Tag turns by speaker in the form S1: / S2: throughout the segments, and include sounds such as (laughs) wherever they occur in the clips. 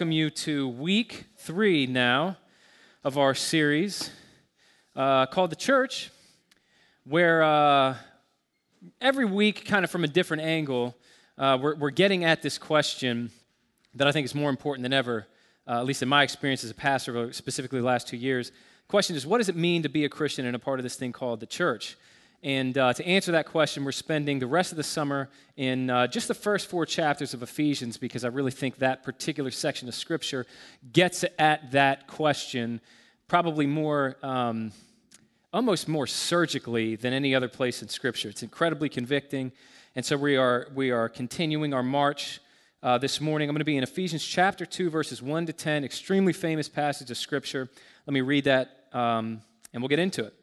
S1: welcome you to week three now of our series uh, called The Church, where uh, every week, kind of from a different angle, uh, we're, we're, getting at this question that I think is more important than ever, uh, at least in my experience as a pastor, specifically the last two years. The question is, what does it mean to be a Christian and a part of this thing called the church? And uh, to answer that question, we're spending the rest of the summer in uh, just the first four chapters of Ephesians because I really think that particular section of Scripture gets at that question probably more, um, almost more surgically than any other place in Scripture. It's incredibly convicting. And so we are, we are continuing our march uh, this morning. I'm going to be in Ephesians chapter 2, verses 1 to 10, extremely famous passage of Scripture. Let me read that um, and we'll get into it.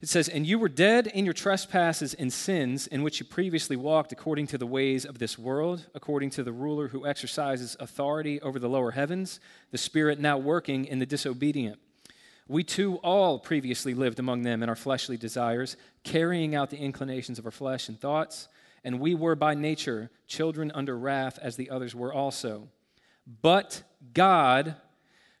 S1: It says, And you were dead in your trespasses and sins in which you previously walked according to the ways of this world, according to the ruler who exercises authority over the lower heavens, the spirit now working in the disobedient. We too all previously lived among them in our fleshly desires, carrying out the inclinations of our flesh and thoughts, and we were by nature children under wrath as the others were also. But God,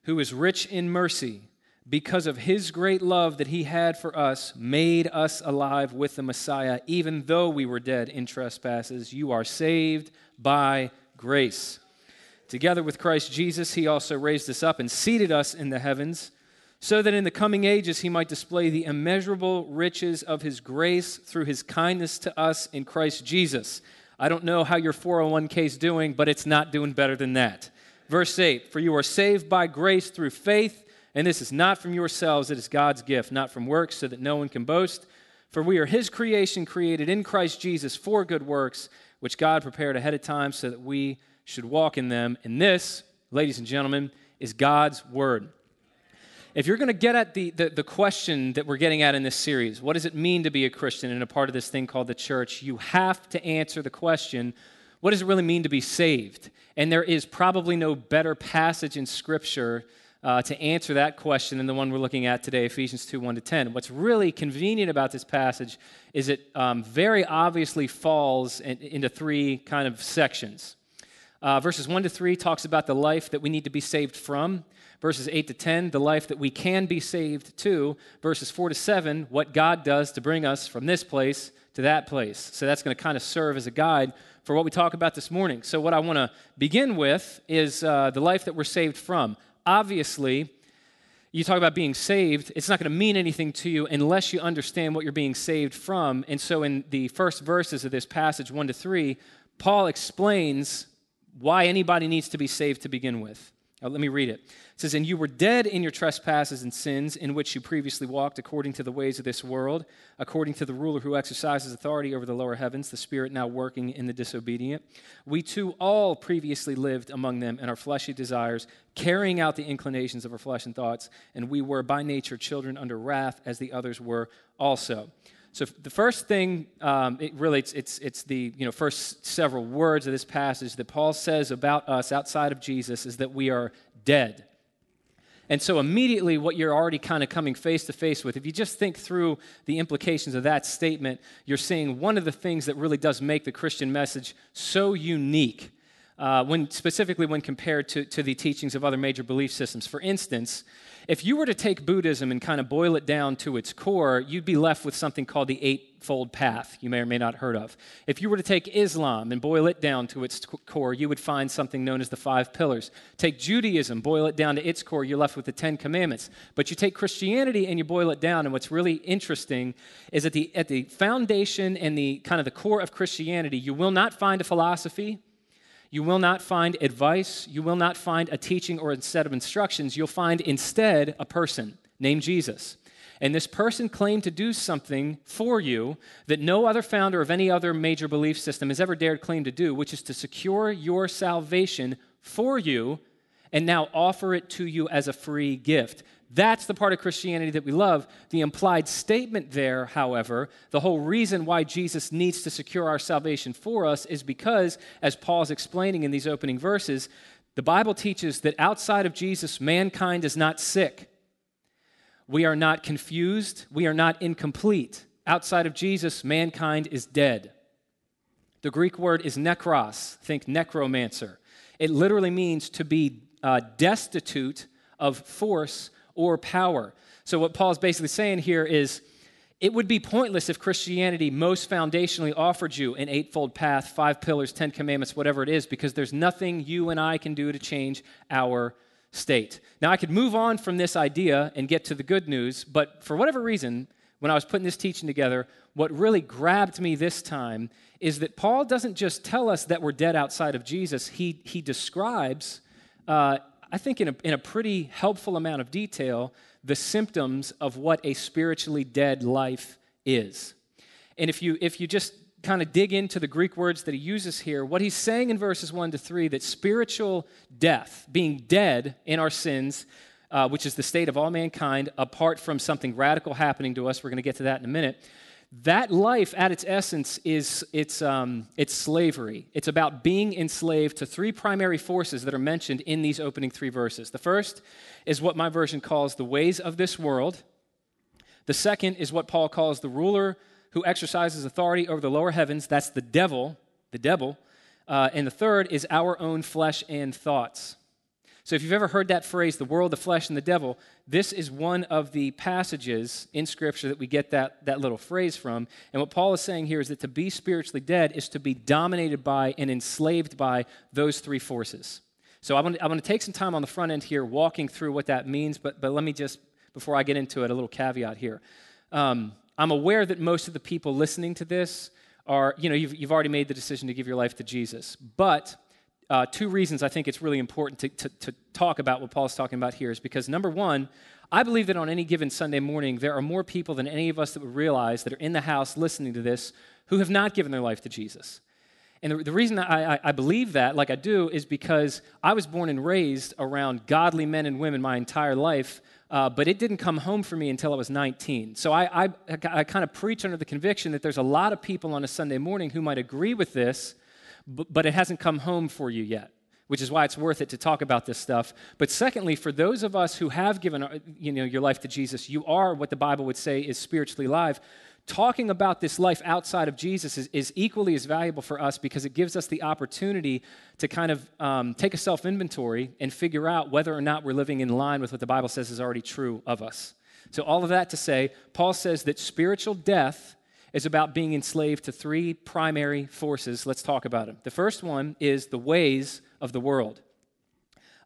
S1: who is rich in mercy, because of his great love that he had for us, made us alive with the Messiah, even though we were dead in trespasses. You are saved by grace. Together with Christ Jesus, he also raised us up and seated us in the heavens, so that in the coming ages he might display the immeasurable riches of his grace through his kindness to us in Christ Jesus. I don't know how your 401k is doing, but it's not doing better than that. Verse 8 For you are saved by grace through faith and this is not from yourselves, it is God's gift, not from works, so that no one can boast. For we are his creation, created in Christ Jesus for good works, which God prepared ahead of time so that we should walk in them. And this, ladies and gentlemen, is God's word. If you're going to get at the, the, the, question that we're getting at in this series, what does it mean to be a Christian and a part of this thing called the church? You have to answer the question what does it really mean to be saved? And there is probably no better passage in Scripture uh, to answer that question and the one we're looking at today, Ephesians 2 1 to 10. What's really convenient about this passage is it um, very obviously falls in, into three kind of sections. Uh, verses 1 to 3 talks about the life that we need to be saved from. Verses 8 to 10, the life that we can be saved to. Verses 4 to 7, what God does to bring us from this place to that place. So that's going to kind of serve as a guide for what we talk about this morning. So, what I want to begin with is uh, the life that we're saved from obviously, you talk about being saved, it's not going to mean anything to you unless you understand what you're being saved from. And so, in the first verses of this passage, 1 to 3, Paul explains why anybody needs to be saved to begin with. Now, let me read it. It says, And you were dead in your trespasses and sins in which you previously walked according to the ways of this world, according to the ruler who exercises authority over the lower heavens, the spirit now working in the disobedient. We too all previously lived among them in our fleshly desires, carrying out the inclinations of our flesh and thoughts, and we were by nature children under wrath, as the others were also. So the first thing, um, it really, it's, it's, it's the you know, first several words of this passage that Paul says about us outside of Jesus is that we are dead. And so, immediately, what you're already kind of coming face to face with, if you just think through the implications of that statement, you're seeing one of the things that really does make the Christian message so unique, uh, when, specifically when compared to, to the teachings of other major belief systems. For instance, if you were to take Buddhism and kind of boil it down to its core, you'd be left with something called the Eightfold Path, you may or may not have heard of. If you were to take Islam and boil it down to its core, you would find something known as the Five Pillars. Take Judaism, boil it down to its core, you're left with the Ten Commandments. But you take Christianity and you boil it down, and what's really interesting is at the, at the foundation and the kind of the core of Christianity, you will not find a philosophy, you will not find advice. You will not find a teaching or a set of instructions. You'll find instead a person named Jesus. And this person claimed to do something for you that no other founder of any other major belief system has ever dared claim to do, which is to secure your salvation for you and now offer it to you as a free gift. That's the part of Christianity that we love. The implied statement there, however, the whole reason why Jesus needs to secure our salvation for us is because, as Paul's explaining in these opening verses, the Bible teaches that outside of Jesus, mankind is not sick. We are not confused. We are not incomplete. Outside of Jesus, mankind is dead. The Greek word is nekros. Think necromancer. It literally means to be uh, destitute of force or power. So, what Paul's basically saying here is it would be pointless if Christianity most foundationally offered you an eightfold path, five pillars, ten commandments, whatever it is, because there's nothing you and I can do to change our state. Now, I could move on from this idea and get to the good news, but for whatever reason, when I was putting this teaching together, what really grabbed me this time is that Paul doesn't just tell us that we're dead outside of Jesus, he, he describes, uh, I think, in a, in a pretty helpful amount of detail, the symptoms of what a spiritually dead life is. And if you, if you just kind of dig into the Greek words that he uses here, what he's saying in verses 1 to 3 that spiritual death, being dead in our sins, uh, which is the state of all mankind, apart from something radical happening to us, we're going to get to that in a minute. That life, at its essence, is it's, um, it's slavery. It's about being enslaved to three primary forces that are mentioned in these opening three verses. The first is what my version calls the ways of this world. The second is what Paul calls the ruler who exercises authority over the lower heavens. That's the devil, the devil. Uh, and the third is our own flesh and thoughts. So, if you've ever heard that phrase, the world, the flesh, and the devil, this is one of the passages in Scripture that we get that, that little phrase from. And what Paul is saying here is that to be spiritually dead is to be dominated by and enslaved by those three forces. So, I want, to, I want to take some time on the front end here walking through what that means, but, but let me just, before I get into it, a little caveat here. Um, I'm aware that most of the people listening to this are, you know, you've, you've already made the decision to give your life to Jesus. But uh, two reasons I think it's really important to, to, to talk about what Paul's talking about here is because number one, I believe that on any given Sunday morning, there are more people than any of us that would realize that are in the house listening to this who have not given their life to Jesus. And the, the reason I, I, I, believe that, like I do, is because I was born and raised around godly men and women my entire life uh, but it didn't come home for me until I was 19. So I, I, I kind of preach under the conviction that there's a lot of people on a Sunday morning who might agree with this, but, it hasn't come home for you yet which is why it's worth it to talk about this stuff. But secondly, for those of us who have given uh, you know, your life to Jesus, you are what the Bible would say is spiritually alive talking about this life outside of Jesus is, is, equally as valuable for us because it gives us the opportunity to kind of um, take a self inventory and figure out whether or not we're living in line with what the Bible says is already true of us. So, all of that to say, Paul says that spiritual death is about being enslaved to three primary forces. Let's talk about them. The first one is the ways of the world.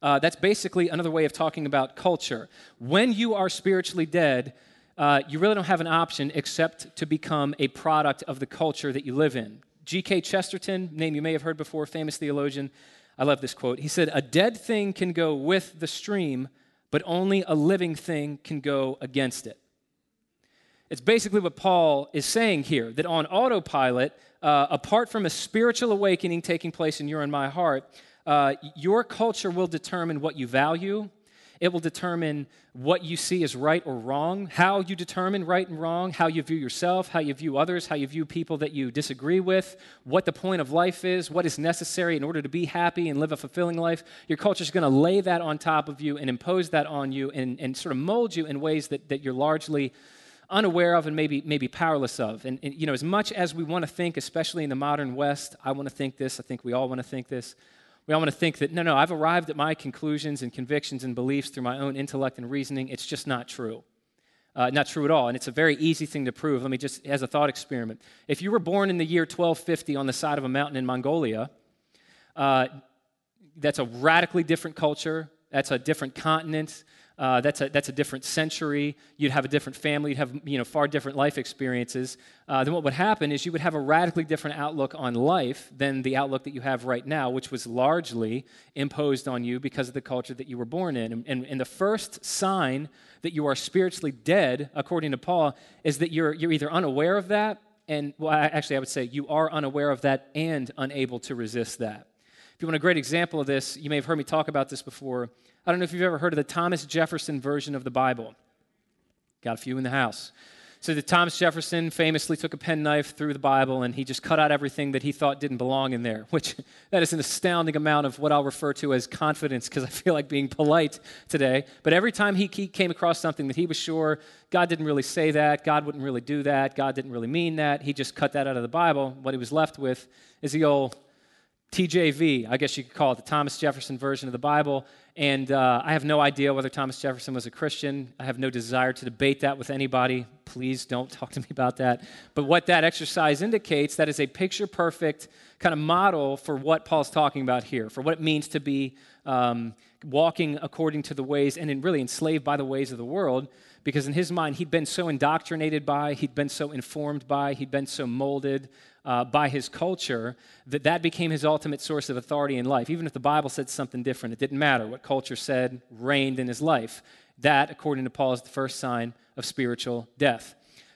S1: Uh, that's basically another way of talking about culture. When you are spiritually dead, uh, you really don't have an option except to become a product of the culture that you live in. G.K. Chesterton, name you may have heard before, famous theologian, I love this quote. He said, A dead thing can go with the stream, but only a living thing can go against it. It's basically what Paul is saying here that on autopilot, uh, apart from a spiritual awakening taking place in your and my heart, uh, your culture will determine what you value, it will determine what you see as right or wrong, how you determine right and wrong, how you view yourself, how you view others, how you view people that you disagree with, what the point of life is, what is necessary in order to be happy and live a fulfilling life. Your culture is going to lay that on top of you and impose that on you and, and sort of mold you in ways that, that you're largely unaware of and maybe, maybe powerless of. And, and you know, as much as we want to think, especially in the modern West, I want to think this, I think we all want to think this we all want to think that, no, no, I've arrived at my conclusions and convictions and beliefs through my own intellect and reasoning. It's just not true. Uh, not true at all. And it's a very easy thing to prove. Let me just, as a thought experiment. If you were born in the year 1250 on the side of a mountain in Mongolia, uh, that's a radically different culture, that's a different continent. Uh, that's, a, that's a different century. You'd have a different family. You'd have you know, far different life experiences. Uh, then what would happen is you would have a radically different outlook on life than the outlook that you have right now, which was largely imposed on you because of the culture that you were born in. And, and, and the first sign that you are spiritually dead, according to Paul, is that you're, you're either unaware of that, and well, actually, I would say you are unaware of that and unable to resist that. If you want a great example of this, you may have heard me talk about this before. I don't know if you've ever heard of the Thomas Jefferson version of the Bible. Got a few in the house. So the Thomas Jefferson famously took a penknife through the Bible and he just cut out everything that he thought didn't belong in there, (laughs) which that is an astounding amount of what I'll refer to as confidence because I feel like being polite today. But every time he came across something that he was sure God didn't really say that, God wouldn't really do that, God didn't really mean that, he just cut that out of the Bible. What he was left with is the old TJV, I guess you could call it the Thomas Jefferson version of the Bible. And uh, I have no idea whether Thomas Jefferson was a Christian. I have no desire to debate that with anybody. Please don't (laughs) talk to me about that. But what that exercise indicates, that is a picture perfect kind of model for what Paul's talking about here, for what it means to be um, walking according to the ways and really enslaved by the ways of the world. Because in his mind, he'd been so indoctrinated by, he'd been so informed by, he'd been so molded uh, by his culture that that became his ultimate source of authority in life. Even if the Bible said something different, it didn't matter. What culture said reigned in his life. That, according to Paul, is the first sign of spiritual death.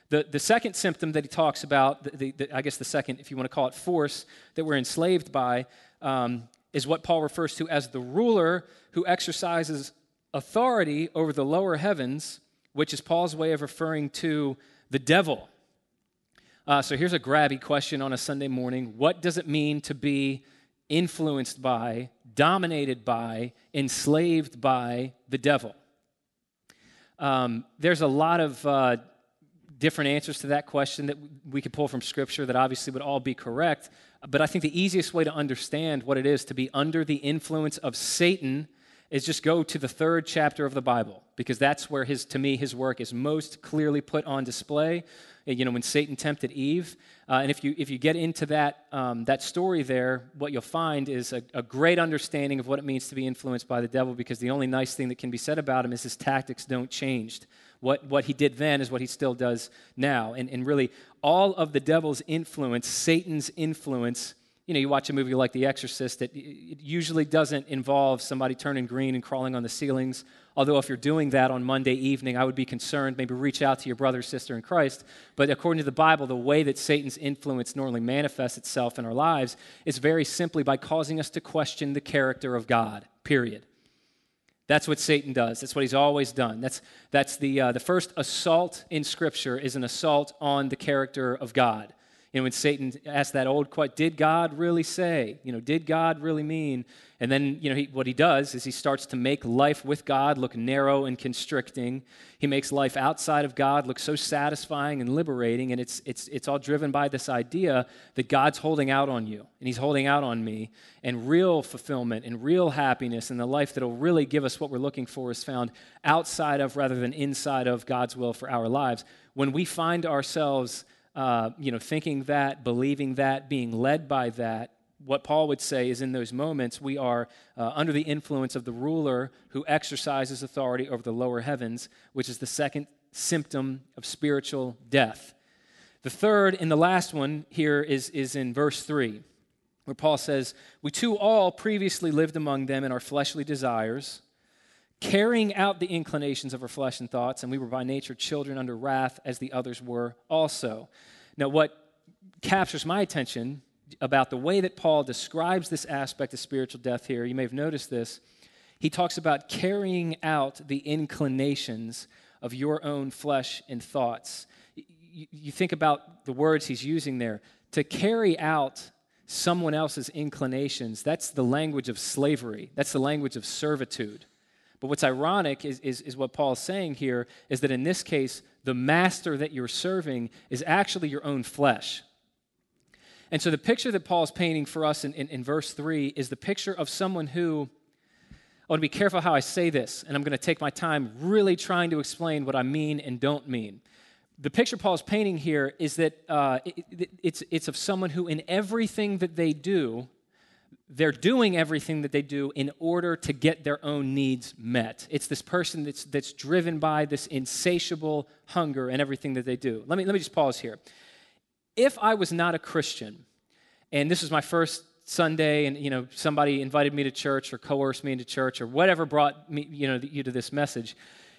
S1: The, the second symptom that he talks about, the, the, the, I guess the second, if you want to call it force, that we're enslaved by, um, is what Paul refers to as the ruler who exercises authority over the lower heavens, which is Paul's way of referring to the devil. Uh, so here's a grabby question on a Sunday morning What does it mean to be influenced by, dominated by, enslaved by the devil? Um, there's a lot of uh, different answers to that question that we could pull from Scripture that obviously would all be correct. But I think the easiest way to understand what it is to be under the influence of Satan is just go to the third chapter of the Bible because that's where his to me his work is most clearly put on display you know, when Satan tempted Eve. Uh, and if you, if you get into that, um, that story there, what you'll find is a, a, great understanding of what it means to be influenced by the devil because the only nice thing that can be said about him is his tactics don't change. What, what he did then is what he still does now. And, and really, all of the devil's influence, Satan's influence, you know, you watch a movie like The Exorcist, it, it usually doesn't involve somebody turning green and crawling on the ceilings Although, if you're doing that on Monday evening, I would be concerned. Maybe reach out to your brother or sister in Christ. But according to the Bible, the way that Satan's influence normally manifests itself in our lives is very simply by causing us to question the character of God, period. That's what Satan does. That's what he's always done. That's, that's the, uh, the first assault in Scripture is an assault on the character of God. You know, when Satan asked that old question, did God really say? You know, did God really mean? And then, you know, he, what he does is he starts to make life with God look narrow and constricting. He makes life outside of God look so satisfying and liberating. And it's, it's, it's all driven by this idea that God's holding out on you and he's holding out on me. And real fulfillment and real happiness and the life that'll really give us what we're looking for is found outside of rather than inside of God's will for our lives. When we find ourselves uh, you know, thinking that, believing that, being led by that, what Paul would say is in those moments, we are uh, under the influence of the ruler who exercises authority over the lower heavens, which is the second symptom of spiritual death. The third and the last one here is, is in verse 3, where Paul says, We too all previously lived among them in our fleshly desires, carrying out the inclinations of our flesh and thoughts, and we were by nature children under wrath as the others were also. Now, what captures my attention about the way that Paul describes this aspect of spiritual death here, you may have noticed this. He talks about carrying out the inclinations of your own flesh and thoughts. You think about the words he's using there. To carry out someone else's inclinations, that's the language of slavery, that's the language of servitude. But what's ironic is, is, is what Paul is saying here is that in this case, the master that you're serving is actually your own flesh. And so the picture that Paul's painting for us in, in, in, verse 3 is the picture of someone who, I want to be careful how I say this, and I'm going to take my time really trying to explain what I mean and don't mean. The picture Paul's painting here is that uh, it, it, it's, it's of someone who, in everything that they do, they're doing everything that they do in order to get their own needs met. It's this person that's, that's driven by this insatiable hunger in everything that they do. Let me, let me just pause here. If I was not a Christian, and this was my first Sunday, and you know somebody invited me to church or coerced me into church or whatever brought me, you know, you to this message,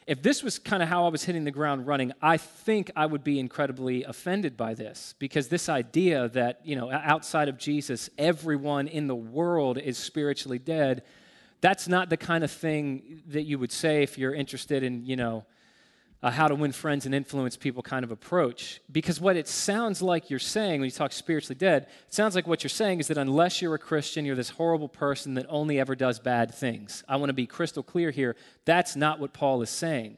S1: if this was kind of how I was hitting the ground running, I think I would be incredibly offended by this because this idea that, you know, outside of Jesus, everyone in the world is spiritually dead, that's not the kind of thing that you would say if you're interested in, you know, uh, how to win friends and influence people kind of approach. Because what it sounds like you're saying when you talk spiritually dead, it sounds like what you're saying is that unless you're a Christian, you're this horrible person that only ever does bad things. I want to be crystal clear here. That's not what Paul is saying.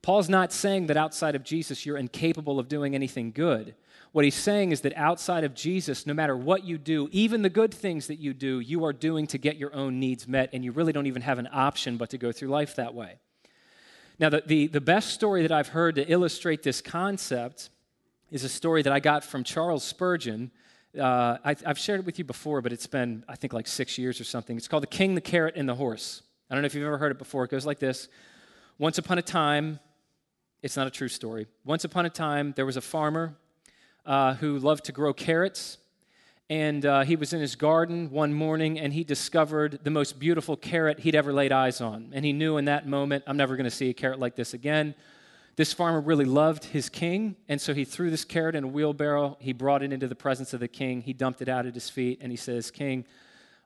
S1: Paul's not saying that outside of Jesus you're incapable of doing anything good. What he's saying is that outside of Jesus, no matter what you do, even the good things that you do, you are doing to get your own needs met, and you really don't even have an option but to go through life that way. Now, the, the, the best story that I've heard to illustrate this concept is a story that I got from Charles Spurgeon. Uh, I, have shared it with you before, but it's been, I think, like six years or something. It's called The King, the Carrot, and the Horse. I don't know if you've ever heard it before. It goes like this Once upon a time, it's not a true story. Once upon a time, there was a farmer uh, who loved to grow carrots. And uh, he was in his garden one morning and he discovered the most beautiful carrot he'd ever laid eyes on. And he knew in that moment, I'm never going to see a carrot like this again. This farmer really loved his king, and so he threw this carrot in a wheelbarrow. He brought it into the presence of the king. He dumped it out at his feet, and he says, King,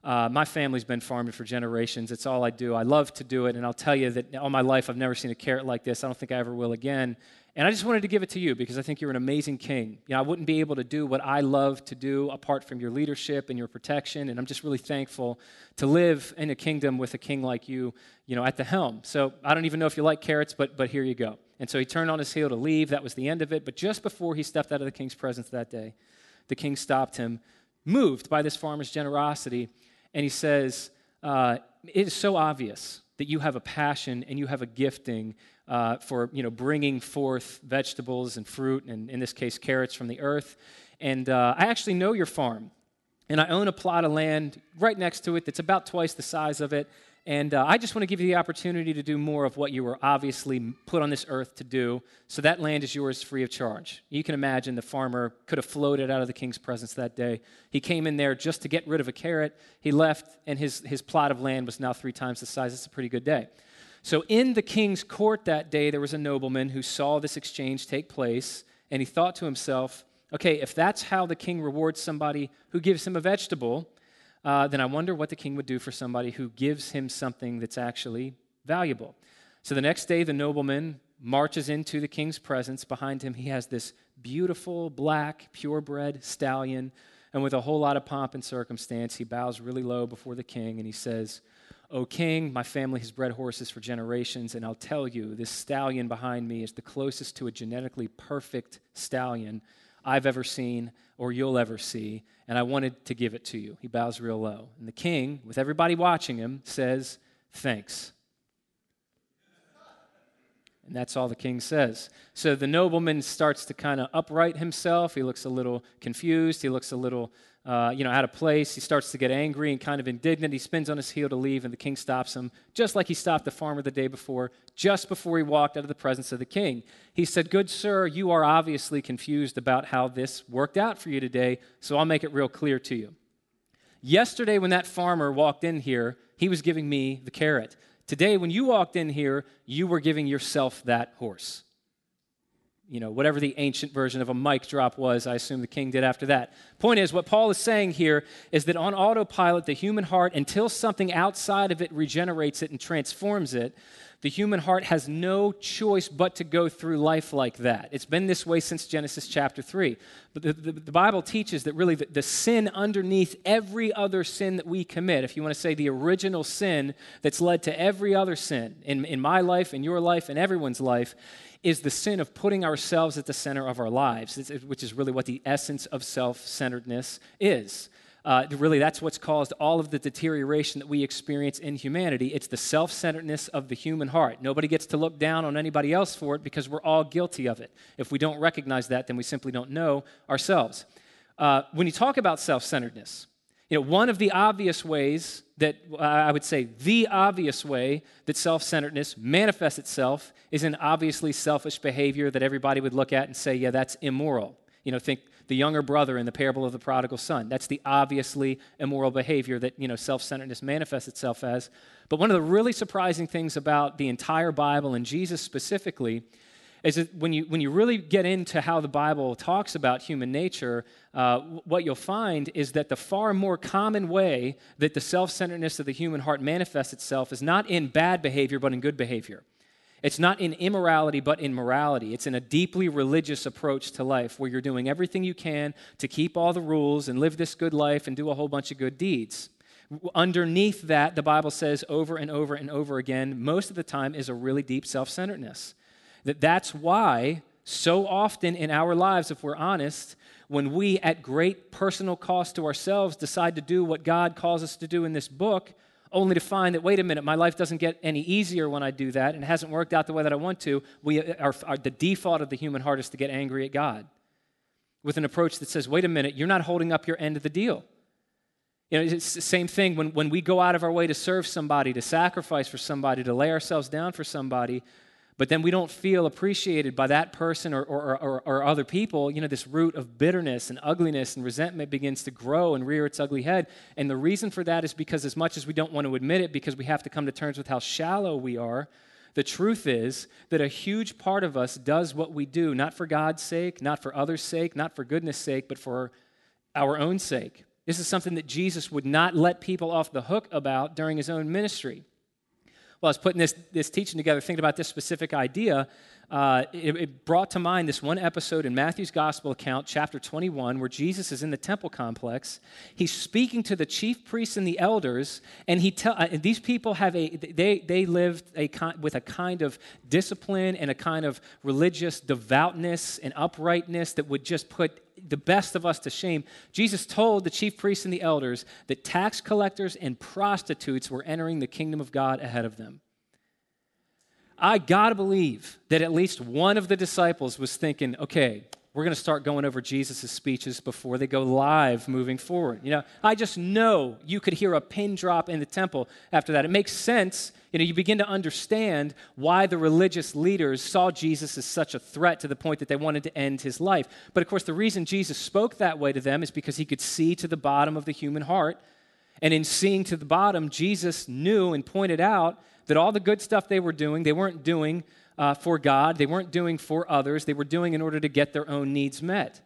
S1: uh, my family's been farming for generations. It's all I do. I love to do it, and I'll tell you that all my life I've never seen a carrot like this. I don't think I ever will again. And I just wanted to give it to you because I think you're an amazing king. You know, I wouldn't be able to do what I love to do apart from your leadership and your protection. And I'm just really thankful to live in a kingdom with a king like you, you know, at the helm. So I don't even know if you like carrots, but, but here you go. And so he turned on his heel to leave. That was the end of it. But just before he stepped out of the king's presence that day, the king stopped him, moved by this farmer's generosity. And he says, uh, It is so obvious that you have a passion and you have a gifting uh, for you know, bringing forth vegetables and fruit, and in this case, carrots from the earth. And uh, I actually know your farm, and I own a plot of land right next to it that's about twice the size of it. And uh, I just want to give you the opportunity to do more of what you were obviously put on this earth to do. So that land is yours free of charge. You can imagine the farmer could have floated out of the king's presence that day. He came in there just to get rid of a carrot. He left, and his, his plot of land was now three times the size. It's a pretty good day. So, in the king's court that day, there was a nobleman who saw this exchange take place, and he thought to himself, okay, if that's how the king rewards somebody who gives him a vegetable, uh, then I wonder what the king would do for somebody who gives him something that's actually valuable. So, the next day, the nobleman marches into the king's presence. Behind him, he has this beautiful, black, purebred stallion. And with a whole lot of pomp and circumstance, he bows really low before the king and he says, O king, my family has bred horses for generations, and I'll tell you, this stallion behind me is the closest to a genetically perfect stallion I've ever seen or you'll ever see, and I wanted to give it to you. He bows real low. And the king, with everybody watching him, says, Thanks. And that's all the king says. So the nobleman starts to kind of upright himself. He looks a little confused. He looks a little uh, you know, out of place. He starts to get angry and kind of indignant. He spins on his heel to leave, and the king stops him, just like he stopped the farmer the day before, just before he walked out of the presence of the king. He said, Good sir, you are obviously confused about how this worked out for you today, so I'll make it real clear to you. Yesterday, when that farmer walked in here, he was giving me the carrot. Today, when you walked in here, you were giving yourself that horse you know, whatever the ancient version of a mic drop was, I assume the king did after that. Point is, what Paul is saying here is that on autopilot, the human heart, until something outside of it regenerates it and transforms it, the human heart has no choice but to go through life like that. It's been this way since Genesis chapter 3. But the, the, the Bible teaches that really the, the sin underneath every other sin that we commit, if you want to say the original sin that's led to every other sin in, in my life, in your life, in everyone's life, is the sin of putting ourselves at the center of our lives, which is really what the essence of self centeredness is. Uh, really, that's what's caused all of the deterioration that we experience in humanity. It's the self centeredness of the human heart. Nobody gets to look down on anybody else for it because we're all guilty of it. If we don't recognize that, then we simply don't know ourselves. Uh, when you talk about self centeredness, you know, one of the obvious ways that uh, I would say the obvious way that self centeredness manifests itself is in obviously selfish behavior that everybody would look at and say, yeah, that's immoral. You know, think the younger brother in the parable of the prodigal son. That's the obviously immoral behavior that, you know, self centeredness manifests itself as. But one of the really surprising things about the entire Bible and Jesus specifically is that when you, when you really get into how the Bible talks about human nature, uh, what you'll find is that the far more common way that the self centeredness of the human heart manifests itself is not in bad behavior, but in good behavior. It's not in immorality, but in morality. It's in a deeply religious approach to life where you're doing everything you can to keep all the rules and live this good life and do a whole bunch of good deeds. Underneath that, the Bible says over and over and over again, most of the time, is a really deep self centeredness. That that's why so often in our lives, if we're honest, when we, at great personal cost to ourselves, decide to do what God calls us to do in this book, only to find that, wait a minute, my life doesn't get any easier when I do that and it hasn't worked out the way that I want to, we are, are, the default of the human heart is to get angry at God with an approach that says, wait a minute, you're not holding up your end of the deal. You know, it's the same thing when, when we go out of our way to serve somebody, to sacrifice for somebody, to lay ourselves down for somebody, but then we don't feel appreciated by that person or, or, or, or, other people, you know, this root of bitterness and ugliness and resentment begins to grow and rear its ugly head. And the reason for that is because, as much as we don't want to admit it, because we have to come to terms with how shallow we are, the truth is that a huge part of us does what we do, not for God's sake, not for others' sake, not for goodness' sake, but for our own sake. This is something that Jesus would not let people off the hook about during his own ministry while I was putting this, this teaching together, thinking about this specific idea, uh, it, it, brought to mind this one episode in Matthew's gospel account, chapter 21, where Jesus is in the temple complex. He's speaking to the chief priests and the elders, and he tell, uh, these people have a they they lived a with a kind of discipline and a kind of religious devoutness and uprightness that would just put the best of us to shame, Jesus told the chief priests and the elders that tax collectors and prostitutes were entering the kingdom of God ahead of them. I gotta believe that at least one of the disciples was thinking, okay, we're to start going over Jesus' speeches before they go live moving forward. You know, I just know you could hear a pin drop in the temple after that. It makes sense. You know, you begin to understand why the religious leaders saw Jesus as such a threat to the point that they wanted to end his life. But of course, the reason Jesus spoke that way to them is because he could see to the bottom of the human heart. And in seeing to the bottom, Jesus knew and pointed out that all the good stuff they were doing, they weren't doing uh, for God, they weren't doing for others, they were doing in order to get their own needs met.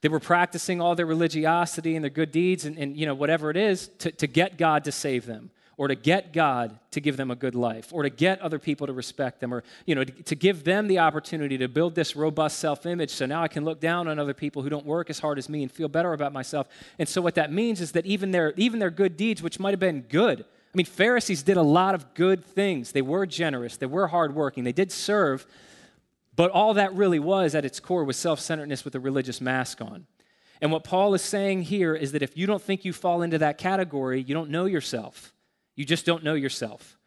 S1: They were practicing all their religiosity and their good deeds and, and you know, whatever it is to, to get God to save them or to get God to give them a good life, or to get other people to respect them, or you know, to, to give them the opportunity to build this robust self-image. So now I can look down on other people who don't work as hard as me and feel better about myself. And so what that means is that even their even their good deeds, which might have been good, I mean, Pharisees did a lot of good things. They were generous, they were hardworking, they did serve, but all that really was at its core was self centeredness with a religious mask on. And what Paul is saying here is that if you don't think you fall into that category, you don't know yourself. You just don't know yourself.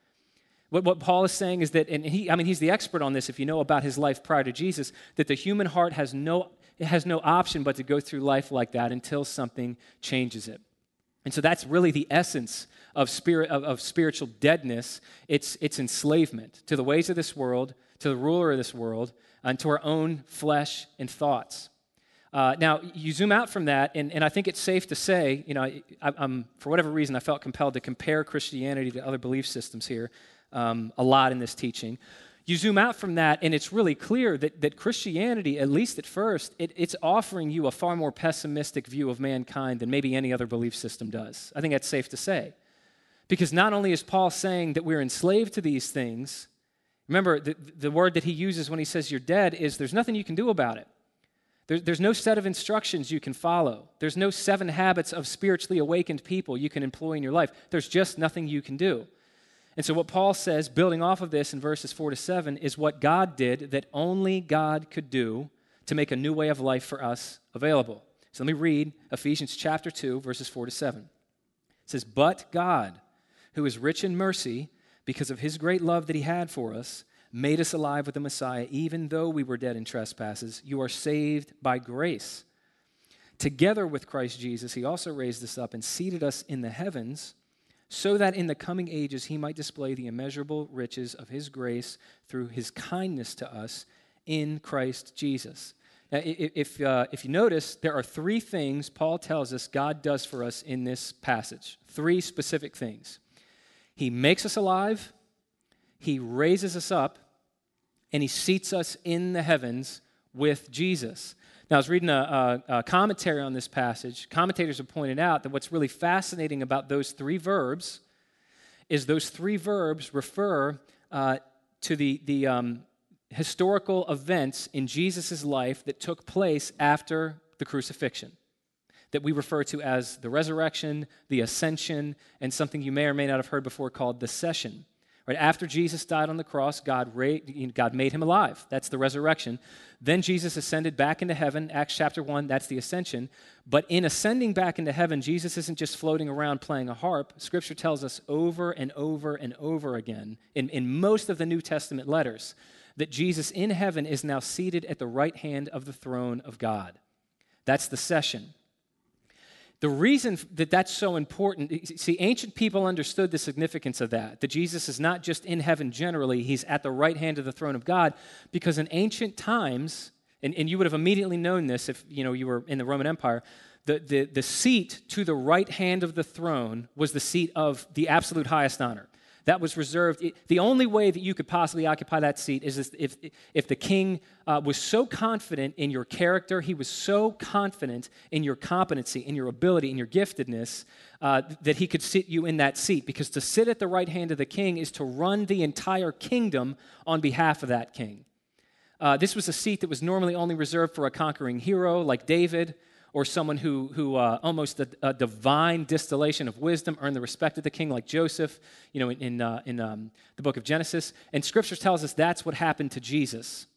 S1: What, what Paul is saying is that, and he, I mean, he's the expert on this if you know about his life prior to Jesus, that the human heart has no, it has no option but to go through life like that until something changes it. And so that's really the essence of, spirit, of, of spiritual deadness. It's, it's enslavement to the ways of this world, to the ruler of this world, and to our own flesh and thoughts. Uh, now, you zoom out from that, and, and I think it's safe to say, you know, I, am for whatever reason, I felt compelled to compare Christianity to other belief systems here um, a lot in this teaching. You zoom out from that, and it's really clear that, that Christianity, at least at first, it, it's offering you a far more pessimistic view of mankind than maybe any other belief system does. I think that's safe to say. Because not only is Paul saying that we're enslaved to these things, remember, the, the word that he uses when he says you're dead is there's nothing you can do about it. There, there's no set of instructions you can follow. There's no seven habits of spiritually awakened people you can employ in your life. There's just nothing you can do. And so, what Paul says, building off of this in verses 4 to 7, is what God did that only God could do to make a new way of life for us available. So, let me read Ephesians chapter 2, verses 4 to 7. It says, But God, who is rich in mercy, because of his great love that he had for us, made us alive with the Messiah, even though we were dead in trespasses. You are saved by grace. Together with Christ Jesus, he also raised us up and seated us in the heavens so that in the coming ages he might display the immeasurable riches of his grace through his kindness to us in Christ Jesus. Now, if, uh, if you notice, there are three things Paul tells us God does for us in this passage. Three specific things. He makes us alive, He raises us up, and He seats us in the heavens with Jesus. Now, I was reading a, a, a, commentary on this passage. Commentators have pointed out that what's really fascinating about those three verbs is those three verbs refer uh, to the, the um, historical events in Jesus' life that took place after the crucifixion, that we refer to as the resurrection, the ascension, and something you may or may not have heard before called the session Right after Jesus died on the cross, God, ra- God made him alive. That's the resurrection. Then Jesus ascended back into heaven. Acts chapter 1, that's the ascension. But in ascending back into heaven, Jesus isn't just floating around playing a harp. Scripture tells us over and over and over again in, in most of the New Testament letters that Jesus in heaven is now seated at the right hand of the throne of God. That's the session. The reason that that's so important, see, ancient people understood the significance of that, that Jesus is not just in heaven generally, he's at the right hand of the throne of God, because in ancient times, and, and you would have immediately known this if you know you were in the Roman Empire, the, the, the seat to the right hand of the throne was the seat of the absolute highest honor that was reserved. The only way that you could possibly occupy that seat is if, if the king uh, was so confident in your character, he was so confident in your competency, in your ability, in your giftedness, uh, that he could sit you in that seat. Because to sit at the right hand of the king is to run the entire kingdom on behalf of that king. Uh, this was a seat that was normally only reserved for a conquering hero like David or someone who, who uh, almost a, a, divine distillation of wisdom earned the respect of the king, like Joseph, you know, in, in, uh, in um, the book of Genesis. And scripture tells us that's what happened to Jesus.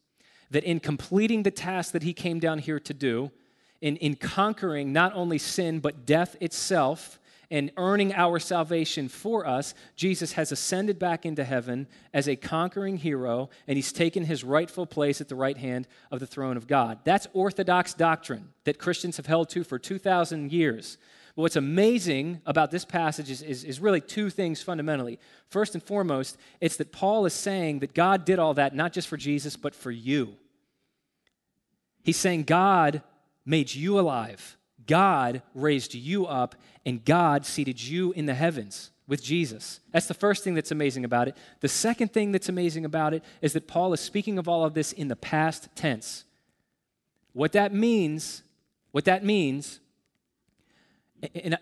S1: That in completing the task that he came down here to do, in, in conquering not only sin, but death itself, and earning our salvation for us, Jesus has ascended back into heaven as a conquering hero, and he's taken his rightful place at the right hand of the throne of God. That's orthodox doctrine that Christians have held to for 2,000 years. But what's amazing about this passage is, is, is, really two things fundamentally. First and foremost, it's that Paul is saying that God did all that not just for Jesus, but for you. He's saying God made you alive. God raised you up and God seated you in the heavens with Jesus. That's the first thing that's amazing about it. The second thing that's amazing about it is that Paul is speaking of all of this in the past tense. What that means, what that means, and I,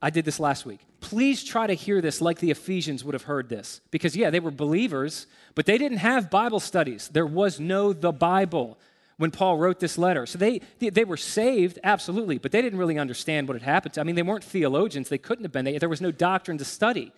S1: I did this last week. Please try to hear this like the Ephesians would have heard this. Because, yeah, they were believers, but they didn't have Bible studies. There was no the Bible when Paul wrote this letter. So they, they were saved, absolutely, but they didn't really understand what had happened. To, I mean, they weren't theologians. They couldn't have been. They, there was no doctrine to study.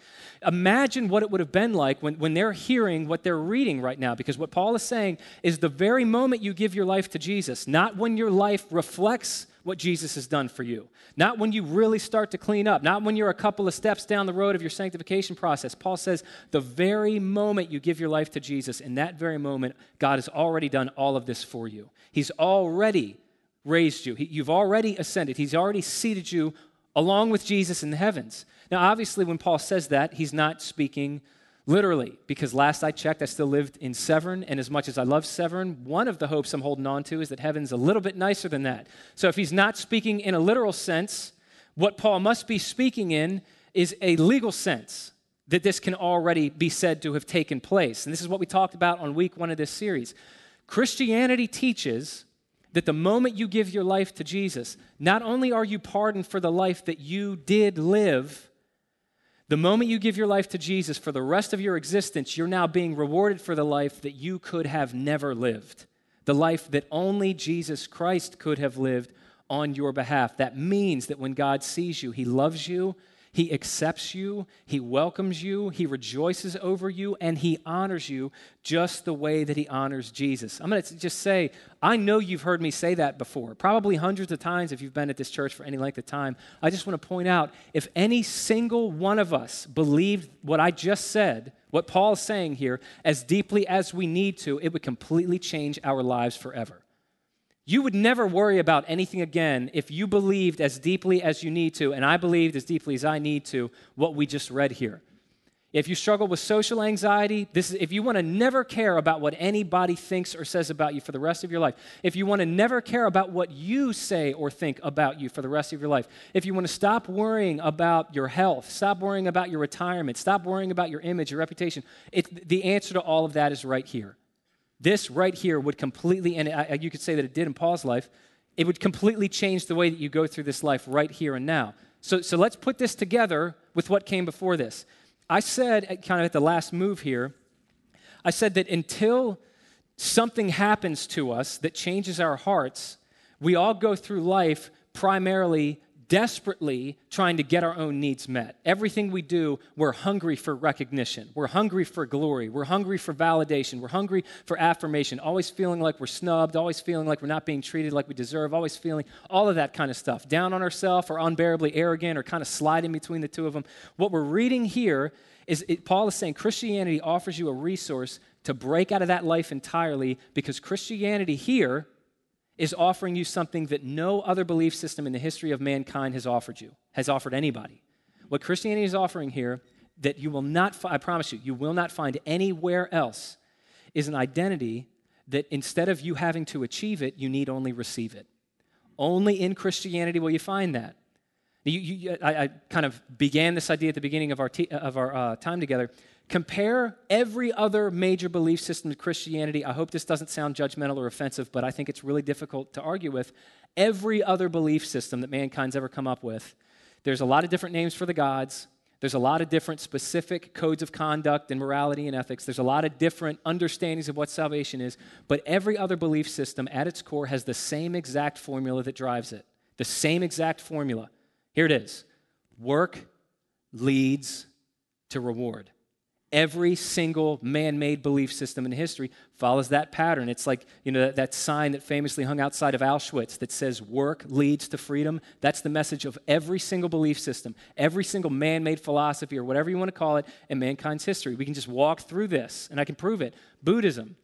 S1: Imagine what it would have been like when, when they're hearing what they're reading right now, because what Paul is saying is the very moment you give your life to Jesus, not when your life reflects what Jesus has done for you. Not when you really start to clean up, not when you're a couple of steps down the road of your sanctification process. Paul says the very moment you give your life to Jesus, in that very moment, God has already done all of this for you. He's already raised you, he, you've already ascended, He's already seated you along with Jesus in the heavens. Now, obviously, when Paul says that, he's not speaking Literally, because last I checked, I still lived in Severn, and as much as I love Severn, one of the hopes I'm holding on to is that heaven's a little bit nicer than that. So if he's not speaking in a literal sense, what Paul must be speaking in is a legal sense that this can already be said to have taken place. And this is what we talked about on week one of this series. Christianity teaches that the moment you give your life to Jesus, not only are you pardoned for the life that you did live, the moment you give your life to Jesus for the rest of your existence, you're now being rewarded for the life that you could have never lived, the life that only Jesus Christ could have lived on your behalf. That means that when God sees you, He loves you he accepts you, He welcomes you, He rejoices over you, and He honors you just the way that He honors Jesus. I'm going to just say, I know you've heard me say that before, probably hundreds of times if you've been at this church for any length of time. I just want to point out if any single one of us believed what I just said, what Paul is saying here, as deeply as we need to, it would completely change our lives forever. You would never worry about anything again if you believed as deeply as you need to, and I believed as deeply as I need to, what we just read here. If you struggle with social anxiety, this is, if you want to never care about what anybody thinks or says about you for the rest of your life, if you want to never care about what you say or think about you for the rest of your life, if you want to stop worrying about your health, stop worrying about your retirement, stop worrying about your image, your reputation, it, the answer to all of that is right here. This right here would completely, and you could say that it did in Paul's life, it would completely change the way that you go through this life right here and now. So, so let's put this together with what came before this. I said, kind of at the last move here, I said that until something happens to us that changes our hearts, we all go through life primarily desperately trying to get our own needs met. Everything we do, we're hungry for recognition. We're hungry for glory. We're hungry for validation. We're hungry for affirmation. Always feeling like we're snubbed, always feeling like we're not being treated like we deserve, always feeling all of that kind of stuff. Down on ourselves or unbearably arrogant or kind of sliding between the two of them. What we're reading here is it, Paul is saying Christianity offers you a resource to break out of that life entirely because Christianity here is offering you something that no other belief system in the history of mankind has offered you, has offered anybody. What Christianity is offering here that you will not, I promise you, you will not find anywhere else is an identity that instead of you having to achieve it, you need only receive it. Only in Christianity will you find that. You, you, I, I, kind of began this idea at the beginning of our, t- of our uh, time together Compare every other major belief system to Christianity. I hope this doesn't sound judgmental or offensive, but I think it's really difficult to argue with. Every other belief system that mankind's ever come up with, there's a lot of different names for the gods. There's a lot of different specific codes of conduct and morality and ethics. There's a lot of different understandings of what salvation is. But every other belief system at its core has the same exact formula that drives it. The same exact formula. Here it is work leads to reward. Every single man made belief system in history follows that pattern. It's like, you know, that, that, sign that famously hung outside of Auschwitz that says work leads to freedom. That's the message of every single belief system, every single man made philosophy, or whatever you want to call it, in mankind's history. We can just walk through this, and I can prove it. Buddhism.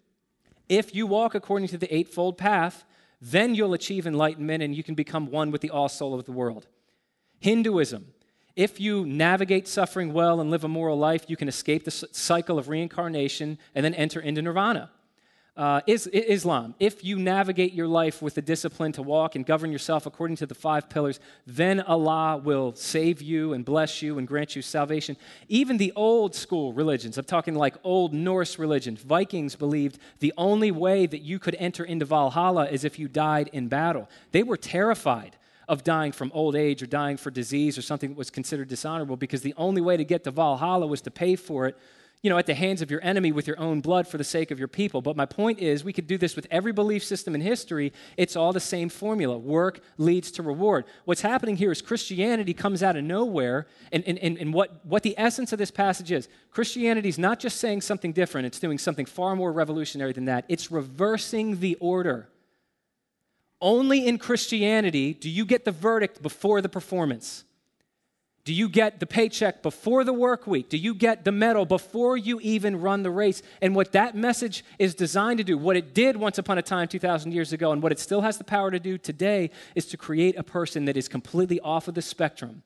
S1: If you walk according to the Eightfold Path, then you'll achieve enlightenment and you can become one with the all soul of the world. Hinduism if you navigate suffering well and live a moral life, you can escape the cycle of reincarnation and then enter into nirvana. Uh, is, Islam, if you navigate your life with the discipline to walk and govern yourself according to the five pillars, then Allah will save you and bless you and grant you salvation. Even the old school religions, I'm talking like old Norse religion, Vikings believed the only way that you could enter into Valhalla is if you died in battle. They were terrified of dying from old age or dying for disease or something that was considered dishonorable because the only way to get to Valhalla was to pay for it, you know, at the hands of your enemy with your own blood for the sake of your people. But my point is, we could do this with every belief system in history. It's all the same formula work leads to reward. What's happening here is Christianity comes out of nowhere, and, and, and, what, what the essence of this passage is Christianity is not just saying something different, it's doing something far more revolutionary than that. It's reversing the order. Only in Christianity do you get the verdict before the performance. Do you get the paycheck before the work week? Do you get the medal before you even run the race? And what that message is designed to do, what it did once upon a time 2,000 years ago, and what it still has the power to do today, is to create a person that is completely off of the spectrum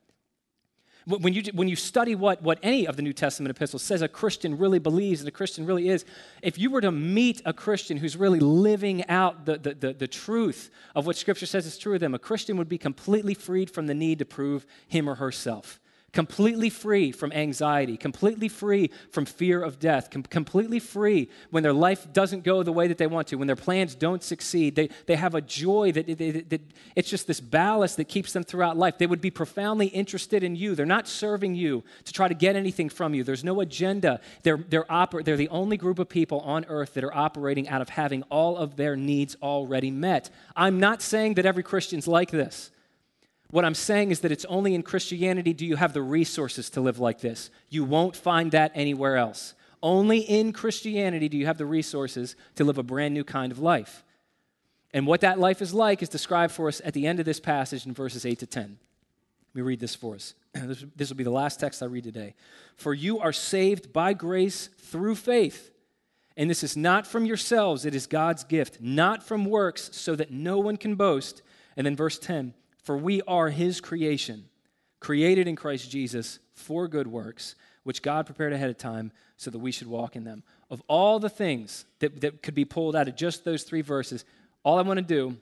S1: when you, when you study what, what any of the New Testament epistles says a Christian really believes and a Christian really is, if you were to meet a Christian who's really living out the, the, the, the truth of what Scripture says is true of them, a Christian would be completely freed from the need to prove him or herself completely free from anxiety, completely free from fear of death, com- completely free when their life doesn't go the way that they want to, when their plans don't succeed. They, they have a joy that, that, that it's just this ballast that keeps them throughout life. They would be profoundly interested in you. They're not serving you to try to get anything from you, there's no agenda. They're, they're, oper- they're the only group of people on earth that are operating out of having all of their needs already met. I'm not saying that every Christian's like this. What I'm saying is that it's only in Christianity do you have the resources to live like this. You won't find that anywhere else. Only in Christianity do you have the resources to live a brand new kind of life. And what that life is like is described for us at the end of this passage in verses 8 to 10. Let me read this for us. (clears throat) This will be the last text I read today. For you are saved by grace through faith. And this is not from yourselves, it is God's gift, not from works, so that no one can boast. And then verse 10 for we are his creation, created in Christ Jesus for good works, which God prepared ahead of time so that we should walk in them. Of all the things that, that could be pulled out of just those three verses, all I want to do,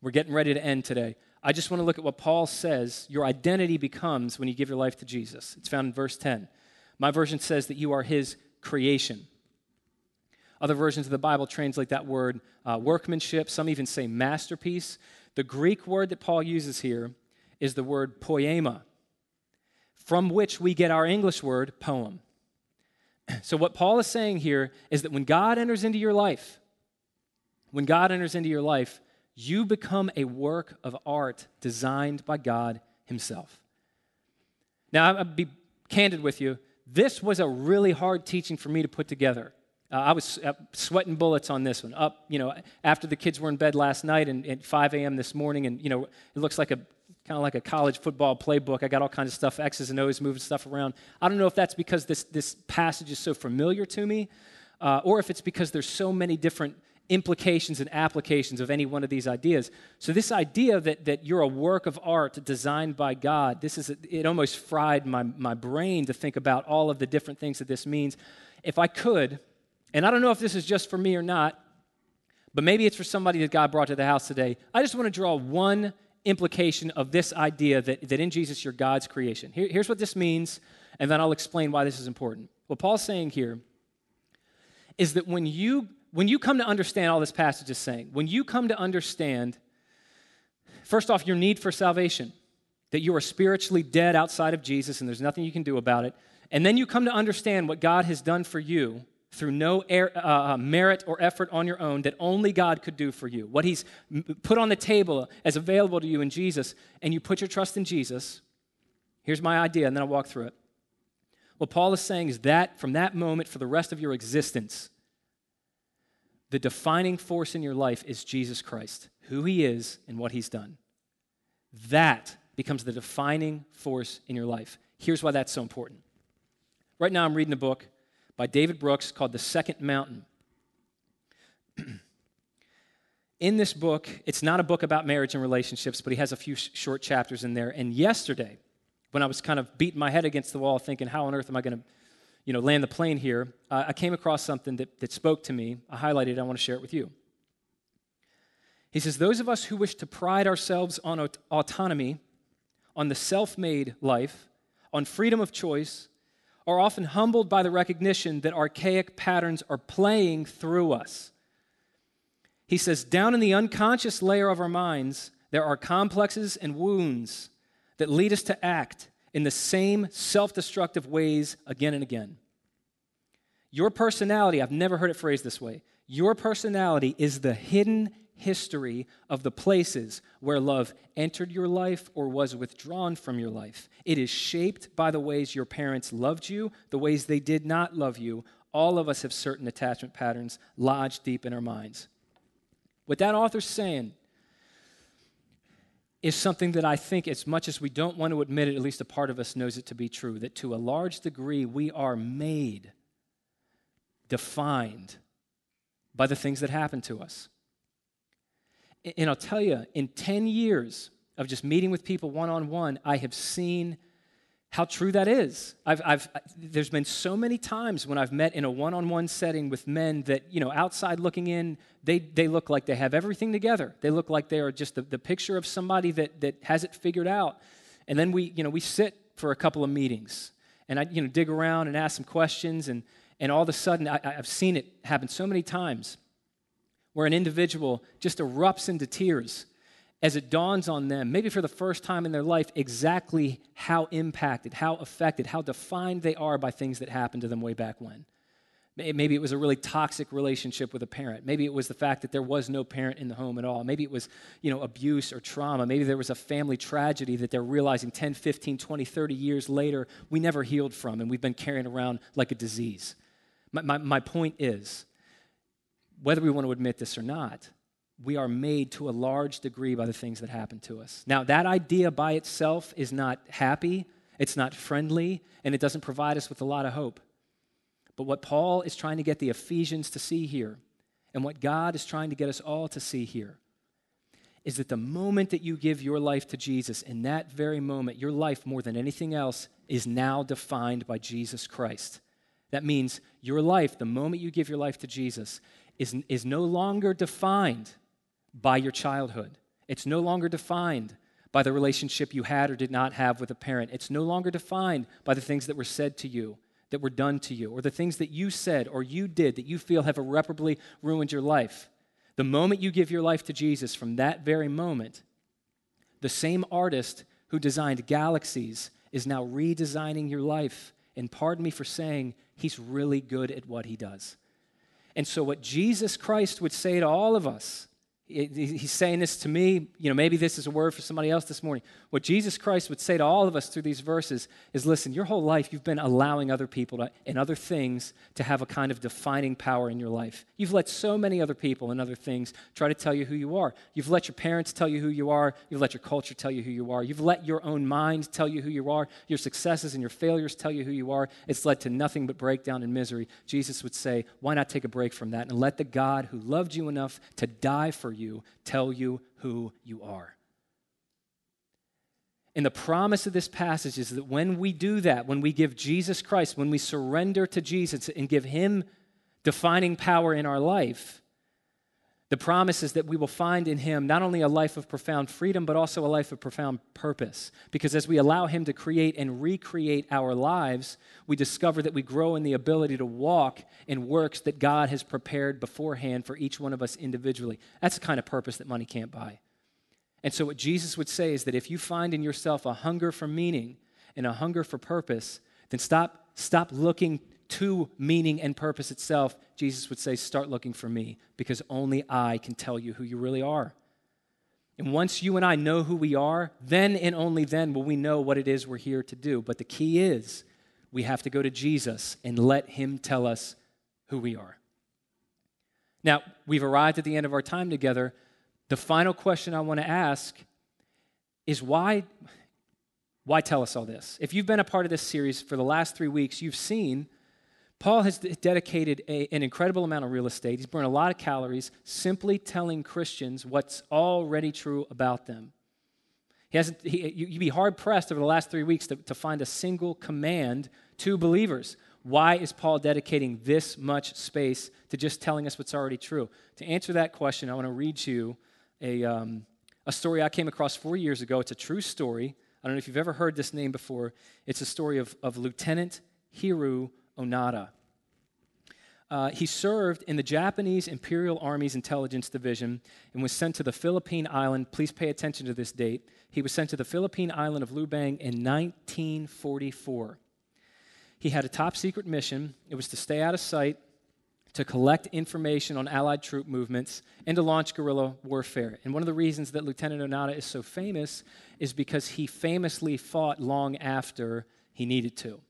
S1: we're getting ready to end today. I just want to look at what Paul says your identity becomes when you give your life to Jesus. It's found in verse 10. My version says that you are his creation. Other versions of the Bible translate that word uh, workmanship. Some even say masterpiece. The Greek word that Paul uses here is the word poema, from which we get our English word poem. (clears throat) So, what Paul is saying here is that when God enters into your life, when God enters into your life, you become a work of art designed by God himself. Now, I'll be candid with you. This was a really hard teaching for me to put together. Uh, I was uh, sweating bullets on this one. Up, you know, after the kids were in bed last night and at 5 a.m. this morning, and, you know, it looks like a kind of like a college football playbook. I got all kinds of stuff, X's and O's, moving stuff around. I don't know if that's because this, this passage is so familiar to me, uh, or if it's because there's so many different implications and applications of any one of these ideas. So this idea that, that you're a work of art designed by God, this is it almost fried my, my brain to think about all of the different things that this means. If I could, and I don't know if this is just for me or not, but maybe it's for somebody that God brought to the house today. I just want to draw one implication of this idea that, that in Jesus you're God's creation. Here, here's what this means, and then I'll explain why this is important. What Paul's saying here is that when you when you come to understand all this passage is saying, when you come to understand, first off, your need for salvation, that you are spiritually dead outside of Jesus and there's nothing you can do about it, and then you come to understand what God has done for you through no uh, uh merit or effort on your own that only God could do for you, what He's put on the table as available to you in Jesus, and you put your trust in Jesus. Here's my idea, and then I'll walk through it. What Paul is saying is that from that moment for the rest of your existence, the defining force in your life is Jesus Christ, who he is and what he's done. That becomes the defining force in your life. Here's why that's so important. Right now, I'm reading a book by David Brooks called The Second Mountain. (clears throat) in this book, it's not a book about marriage and relationships, but he has a few sh- short chapters in there. And yesterday, when I was kind of beating my head against the wall thinking, how on earth am I going to you know, land the plane here, uh, I came across something that, that spoke to me. I highlighted it. I want to share it with you. He says, Those of us who wish to pride ourselves on aut- autonomy, on the self made life, on freedom of choice, are often humbled by the recognition that archaic patterns are playing through us. He says, Down in the unconscious layer of our minds, there are complexes and wounds that lead us to act in the same self destructive ways again and again. Your personality, I've never heard it phrased this way, your personality is the hidden history of the places where love entered your life or was withdrawn from your life. It is shaped by the ways your parents loved you, the ways they did not love you. All of us have certain attachment patterns lodged deep in our minds. What that author's saying is something that I think, as much as we don't want to admit it, at least a part of us knows it to be true that to a large degree we are made, defined by the things that happen to us. And I'll tell you, in 10 years of just meeting with people one on one, I have seen how true that is. I've, I've, there's been so many times when I've met in a one on one setting with men that, you know, outside looking in, they, they look like they have everything together. They look like they are just the, the picture of somebody that, that has it figured out. And then we, you know, we sit for a couple of meetings and I, you know, dig around and ask some questions. And, and all of a sudden, I, I've seen it happen so many times where an individual just erupts into tears as it dawns on them, maybe for the first time in their life, exactly how impacted, how affected, how defined they are by things that happened to them way back when. Maybe it was a really toxic relationship with a parent. Maybe it was the fact that there was no parent in the home at all. Maybe it was, you know, abuse or trauma. Maybe there was a family tragedy that they're realizing 10, 15, 20, 30 years later we never healed from and we've been carrying around like a disease. My, my, my point is, whether we want to admit this or not, we are made to a large degree by the things that happen to us. Now, that idea by itself is not happy, it's not friendly, and it doesn't provide us with a lot of hope. But what Paul is trying to get the Ephesians to see here, and what God is trying to get us all to see here, is that the moment that you give your life to Jesus, in that very moment, your life more than anything else is now defined by Jesus Christ. That means your life, the moment you give your life to Jesus, is, is no longer defined by your childhood. It's no longer defined by the relationship you had or did not have with a parent. It's no longer defined by the things that were said to you, that were done to you, or the things that you said or you did that you feel have irreparably ruined your life. The moment you give your life to Jesus, from that very moment, the same artist who designed galaxies is now redesigning your life. And pardon me for saying, he's really good at what he does. And so, what Jesus Christ would say to all of us he's saying this to me. You know, maybe this is a word for somebody else this morning. What Jesus Christ would say to all of us through these verses is listen, your whole life you've been allowing other people to, and other things to have a kind of defining power in your life. You've let so many other people and other things try to tell you who you are. You've let your parents tell you who you are. You've let your culture tell you who you are. You've let your own mind tell you who you are. Your successes and your failures tell you who you are. It's led to nothing but breakdown and misery. Jesus would say, why not take a break from that and let the God who loved you enough to die for you tell you who you are. And the promise of this passage is that when we do that, when we give Jesus Christ, when we surrender to Jesus and give Him defining power in our life, the promise is that we will find in Him not only a life of profound freedom, but also a life of profound purpose. Because as we allow Him to create and recreate our lives, we discover that we grow in the ability to walk in works that God has prepared beforehand for each one of us individually. That's the kind of purpose that money can't buy. And so, what Jesus would say is that if you find in yourself a hunger for meaning and a hunger for purpose, then stop, stop looking to meaning and purpose itself. Jesus would say, start looking for me because only I can tell you who you really are. And once you and I know who we are, then and only then will we know what it is we're here to do. But the key is we have to go to Jesus and let him tell us who we are. Now, we've arrived at the end of our time together. The final question I want to ask is why, why tell us all this? If you've been a part of this series for the last three weeks, you've seen Paul has dedicated a, an incredible amount of real estate. He's burned a lot of calories simply telling Christians what's already true about them. He hasn't, he, you'd be hard pressed over the last three weeks to, to find a single command to believers. Why is Paul dedicating this much space to just telling us what's already true? To answer that question, I want to read you a, um, a story I came across four years ago. It's a true story. I don't know if you've ever heard this name before. It's a story of, of Lieutenant Hiroo Onoda. Uh, he served in the Japanese Imperial Army's intelligence division and was sent to the Philippine island. Please pay attention to this date. He was sent to the Philippine island of Lubang in 1944. He had a top secret mission. It was to stay out of sight to collect information on Allied troop movements and to launch guerrilla warfare. And one of the reasons that Lieutenant Onoda is so famous is because he famously fought long after he needed to.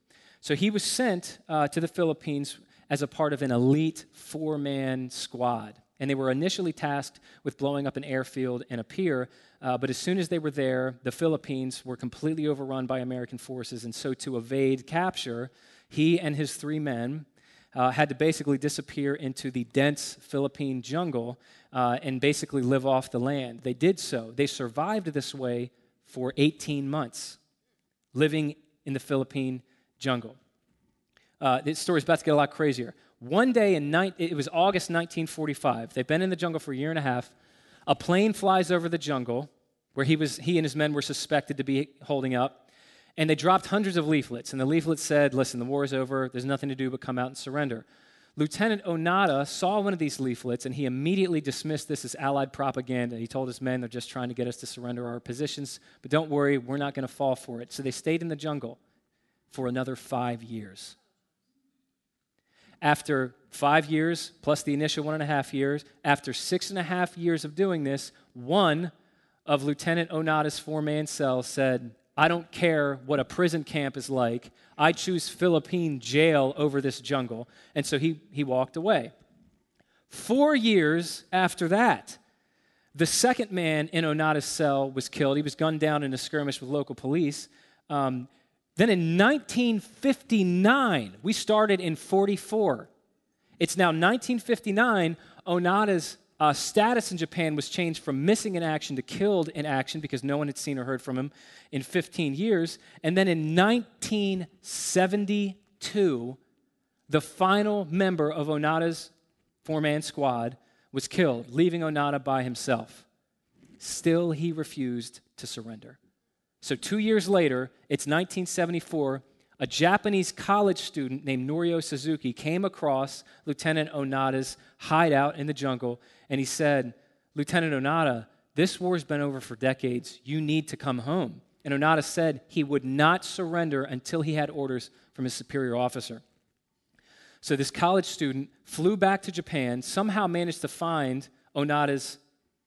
S1: So he was sent uh, to the Philippines as a part of an elite four man squad. And they were initially tasked with blowing up an airfield and a pier. Uh, but as soon as they were there, the Philippines were completely overrun by American forces. And so, to evade capture, he and his three men uh, had to basically disappear into the dense Philippine jungle uh, and basically live off the land. They did so. They survived this way for 18 months, living in the Philippine jungle. Uh, this story's about to get a lot crazier. One day in ni- it was August 1945. They've been in the jungle for a year and a half. A plane flies over the jungle where he was he and his men were suspected to be holding up and they dropped hundreds of leaflets. And the leaflets said, Listen, the war is over. There's nothing to do but come out and surrender. Lieutenant Onoda saw one of these leaflets and he immediately dismissed this as Allied propaganda. He told his men, They're just trying to get us to surrender our positions, but don't worry, we're not going to fall for it. So they stayed in the jungle for another five years. After five years, plus the initial one and a half years, after six and a half years of doing this, one of Lieutenant Onoda's four man cells said, I don't care what a prison camp is like. I choose Philippine jail over this jungle. And so he, he walked away. Four years after that, the second man in Onoda's cell was killed. He was gunned down in a skirmish with local police. Um, then in 1959, we started in 44. It's now 1959. Onoda's uh, status in Japan was changed from missing in action to killed in action because no one had seen or heard from him in 15 years. And then in 1972, the final member of Onoda's four man squad was killed, leaving Onoda by himself. Still, he refused to surrender. So, two years later, it's 1974, a Japanese college student named Norio Suzuki came across Lieutenant Onoda's hideout in the jungle, and he said, Lieutenant Onoda, this war's been over for decades. You need to come home. And Onoda said he would not surrender until he had orders from his superior officer. So this college student flew back to Japan, somehow managed to find Onoda's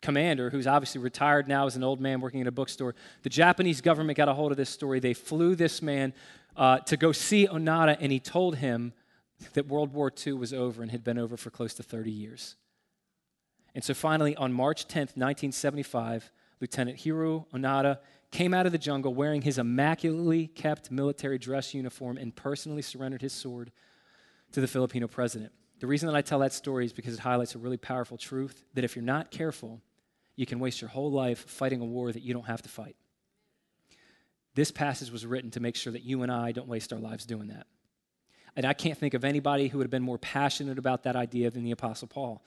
S1: commander, who's obviously retired now as an old man working in a bookstore, the Japanese government got a hold of this story. They flew this man uh, to go see Onoda, and he told him that World War II was over and had been over for close to 30 years. And so finally, on March 10th, 1975, Lieutenant Hiro Onoda came out of the jungle wearing his immaculately kept military dress uniform and personally surrendered his sword to the Filipino president. The reason that I tell that story is because it highlights a really powerful truth that if you're not careful, you can waste your whole life fighting a war that you don't have to fight. This passage was written to make sure that you and I don't waste our lives doing that. And I can't think of anybody who would have been more passionate about that idea than the Apostle Paul.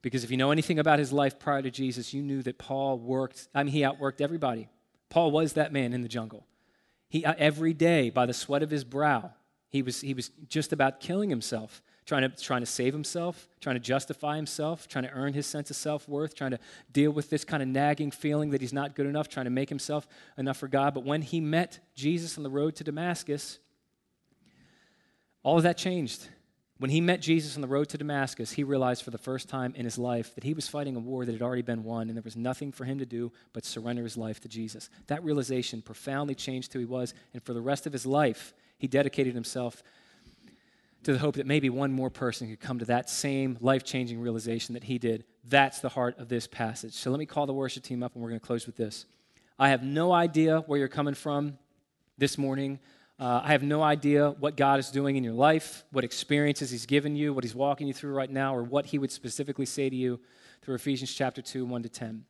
S1: Because if you know anything about his life prior to Jesus, you knew that Paul worked, I mean, he outworked everybody. Paul was that man in the jungle. He, uh, every day, by the sweat of his brow, he was, he was just about killing himself, trying to, trying to save himself, trying to justify himself, trying to earn his sense of self worth, trying to deal with this kind of nagging feeling that he's not good enough, trying to make himself enough for God. But when he met Jesus on the road to Damascus, all of that changed. When he met Jesus on the road to Damascus, he realized for the first time in his life that he was fighting a war that had already been won, and there was nothing for him to do but surrender his life to Jesus. That realization profoundly changed who he was, and for the rest of his life, he dedicated himself to the hope that maybe one more person could come to that same life changing realization that he did. That's the heart of this passage. So let me call the worship team up, and we're going to close with this. I have no idea where you're coming from this morning. Uh, I have no idea what God is doing in your life, what experiences He's given you, what He's walking you through right now, or what He would specifically say to you through Ephesians chapter 2, 1 to 10.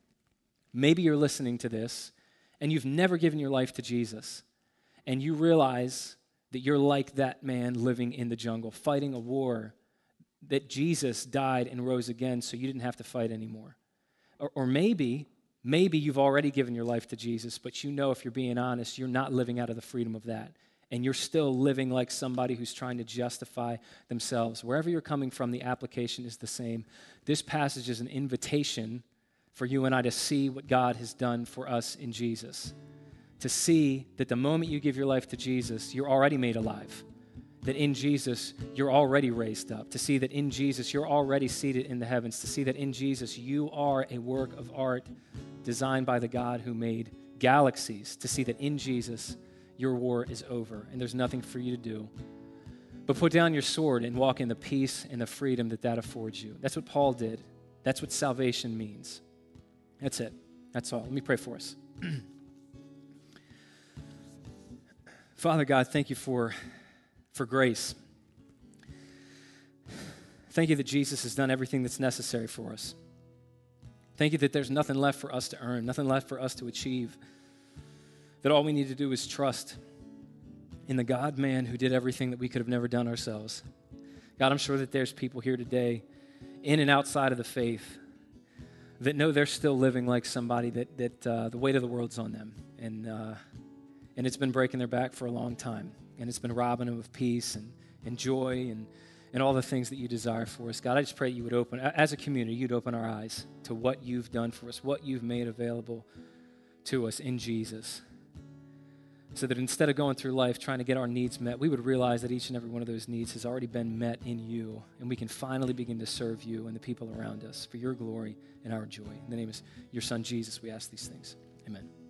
S1: Maybe you're listening to this and you've never given your life to Jesus, and you realize that you're like that man living in the jungle, fighting a war that Jesus died and rose again so you didn't have to fight anymore. Or, or maybe Maybe you've already given your life to Jesus, but you know if you're being honest, you're not living out of the freedom of that and you're still living like somebody who's trying to justify themselves. Wherever you're coming from, the application is the same. This passage is an invitation for you and I to see what God has done for us in Jesus. To see that the moment you give your life to Jesus, you're already made alive. That in Jesus, you're already raised up. To see that in Jesus, you're already seated in the heavens. To see that in Jesus, you are a work of art designed by the God who made galaxies. To see that in Jesus, your war is over and there's nothing for you to do. But put down your sword and walk in the peace and the freedom that that affords you. That's what Paul did. That's what salvation means. That's it. That's all. Let me pray for us. (clears throat) Father God, thank you for, for grace. Thank you that Jesus has done everything that's necessary for us. Thank you that there's nothing left for us to earn, nothing left for us to achieve that all we need to do is trust in the God man who did everything that we could have never done ourselves. God, I'm sure that there's people here today, in and outside of the faith, that know they're still living like somebody that, that uh, the weight of the world's on them. And, uh, and it's been breaking their back for a long time. And it's been robbing them of peace and, and joy and, and all the things that you desire for us. God, I just pray you would open, as a community, you'd open our eyes to what you've done for us, what you've made available to us in Jesus so that instead of going through life trying to get our needs met, we would realize that each and every one of those needs has already been met in you, and we can finally begin to serve you and the people around us for your glory and our joy. In the name of your Son, Jesus, we ask these things. Amen.